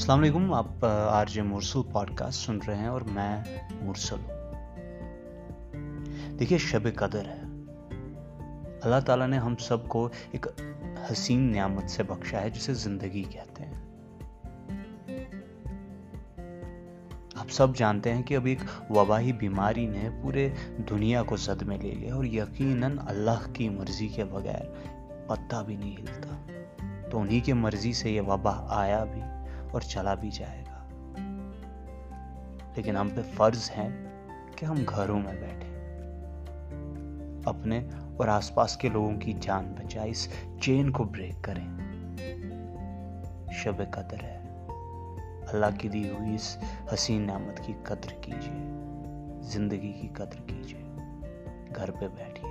السلام علیکم، آپ آر جے مرسل پوڈ کاسٹ سن رہے ہیں اور میں مرسل دیکھیے، شب قدر ہے۔ اللہ تعالیٰ نے ہم سب کو ایک حسین نعمت سے بخشا ہے، جسے زندگی کہتے ہیں۔ آپ سب جانتے ہیں کہ اب ایک وباہی بیماری نے پورے دنیا کو زد میں لے لیا اور یقیناً اللہ کی مرضی کے بغیر پتہ بھی نہیں ہلتا۔ تو انہی کی مرضی سے یہ وبا آیا بھی۔ اور چلا بھی جائے گا۔ لیکن ہم پہ فرض ہے کہ ہم گھروں میں بیٹھے اپنے اور آس پاس کے لوگوں کی جان بچائے اس چین کو بریک کریں۔ شب قدر ہے۔ اللہ کی دی ہوئی اس حسین نعمت کی قدر کیجیے۔ زندگی کی قدر کیجیے۔ گھر پہ بیٹھیے۔